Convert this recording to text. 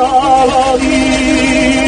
Al